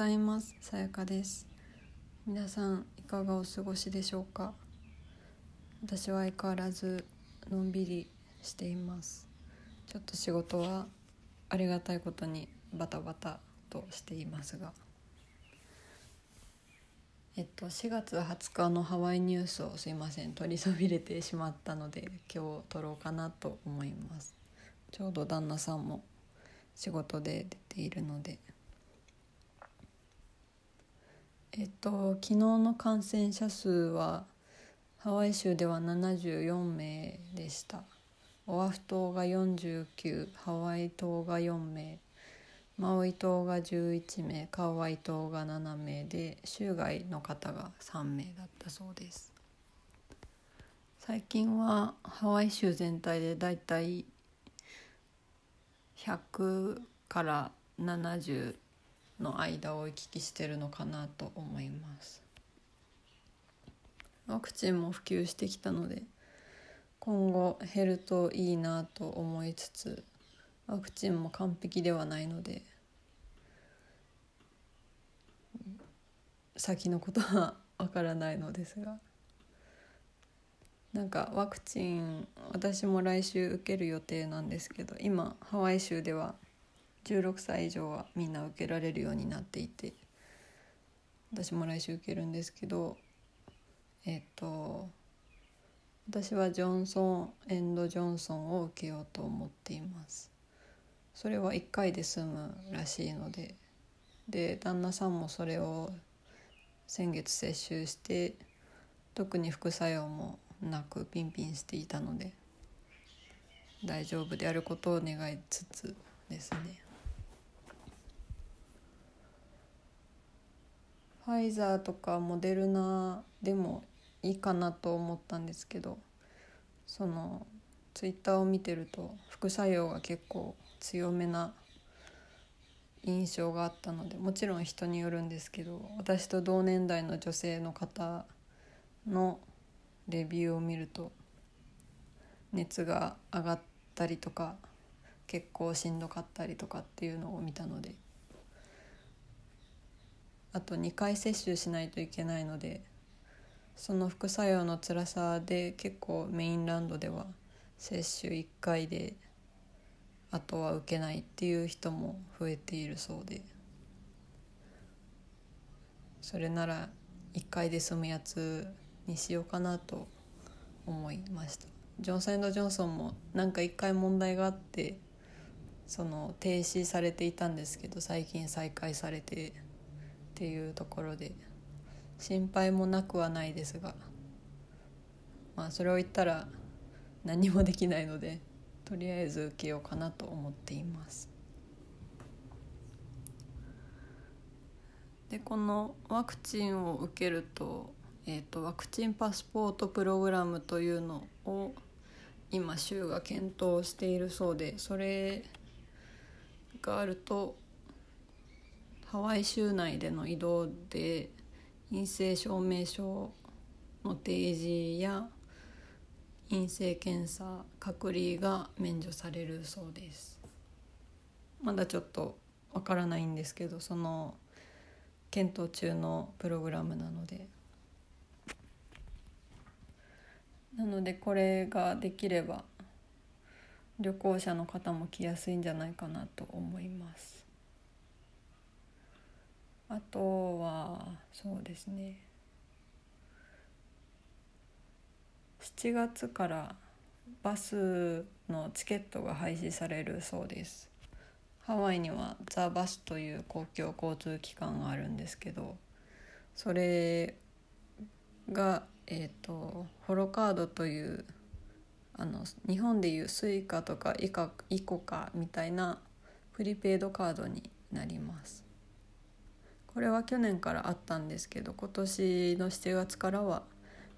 ざいます。さやかです。皆さんいかがお過ごしでしょうか？私は相変わらずのんびりしています。ちょっと仕事はありがたいことにバタバタとしていますが。えっと4月20日のハワイニュースをすいません。取りそびれてしまったので今日撮ろうかなと思います。ちょうど旦那さんも仕事で出ているので。えっと昨日の感染者数はハワイ州では74名でした。オアフ島が49ハワイ島が4名マウイ島が11名カワイ島が7名で州外の方が3名だったそうです。最近はハワイ州全体でだいたい100から70の間を行き来してるのかなと思います。ワクチンも普及してきたので今後減るといいなと思いつつワクチンも完璧ではないので先のことはわからないのですが。なんかワクチン私も来週受ける予定なんですけど今ハワイ州では16歳以上はみんな受けられるようになっていて私も来週受けるんですけどえっ、と私はジョンソンエンド・ジョンソンを受けようと思っています。それは1回で済むらしいのでで旦那さんもそれを先月接種して特に副作用もなくピンピンしていたので大丈夫であることを願いつつですね。ファイザーとかモデルナでもいいかなと思ったんですけどそのツイッターを見てると副作用が結構強めな印象があったのでもちろん人によるんですけど私と同年代の女性の方のレビューを見ると熱が上がったりとか結構しんどかったりとかっていうのを見たのであと2回接種しないといけないのでその副作用の辛さで結構メインランドでは接種1回であとは受けないっていう人も増えているそうで。それなら1回で済むやつにしようかなと思いました。ジョンソンジョンソンもなんか1回問題があってその停止されていたんですけど最近再開されて。っていうところで心配もなくはないですがまあそれを言ったら何もできないのでとりあえず受けようかなと思っています。でこのワクチンを受けると,、えーと、ワクチンパスポートプログラムというのを今州が検討しているそうでそれがあるとハワイ州内での移動で陰性証明書の提示や陰性検査隔離が免除されるそうです。まだちょっとわからないんですけどその検討中のプログラムなので。なのでこれができれば旅行者の方も来やすいんじゃないかなと思います。あとはそうですね。7月からバスのチケットが廃止されるそうです。ハワイには TheBus という公共交通機関があるんですけどそれがえっ、ー、と HOLO カードというあの日本でいうスイカとかイカイコカみたいなプリペイドカードになります。これは去年からあったんですけど今年の7月からは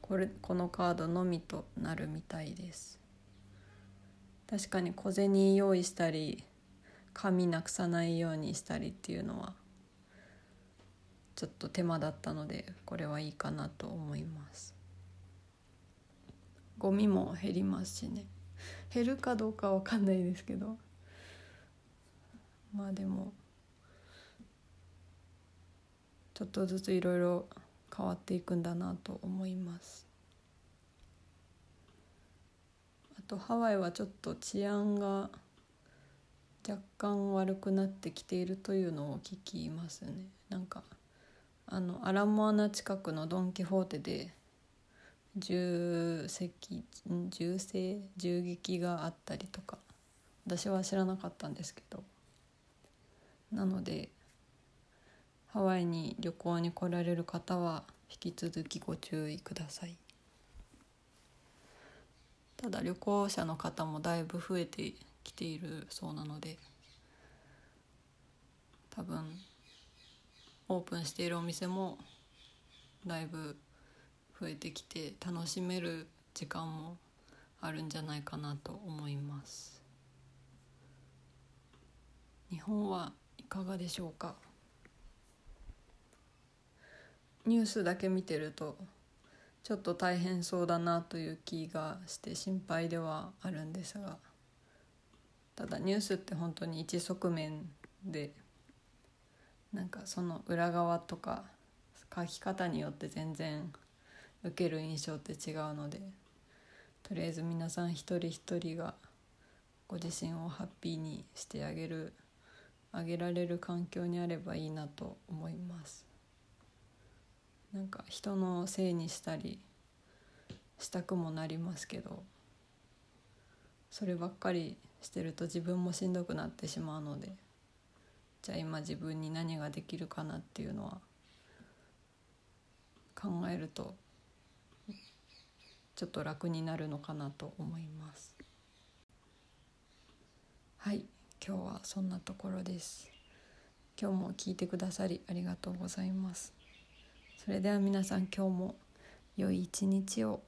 これこのカードのみとなるみたいです。確かに小銭用意したり紙なくさないようにしたりっていうのはちょっと手間だったのでこれはいいかなと思います。ゴミも減りますしね。減るかどうかわかんないですけど。まあでもちょっとずついろいろ変わっていくんだなと思います。あとハワイはちょっと治安が若干悪くなってきているというのを聞きますね。なんかあのアラモアナ近くのドン・キホーテで銃撃銃声銃撃があったりとか。私は知らなかったんですけど。なのでハワイに旅行に来られる方は引き続きご注意ください。ただ旅行者の方もだいぶ増えてきているそうなので多分オープンしているお店もだいぶ増えてきて楽しめる時間もあるんじゃないかなと思います。日本はいかがでしょうか？ニュースだけ見てるとちょっと大変そうだなという気がして心配ではあるんですがただニュースって本当に一側面でなんかその裏側とか書き方によって全然受ける印象って違うのでとりあえず皆さん一人一人がご自身をハッピーにしてあげるあげられる環境にあればいいなと思います。なんか人のせいにしたりしたくもなりますけどそればっかりしてると自分もしんどくなってしまうのでじゃあ今自分に何ができるかなっていうのは考えるとちょっと楽になるのかなと思います。はい今日はそんなところです。今日も聞いてくださりありがとうございます。それでは皆さん今日も良い一日を。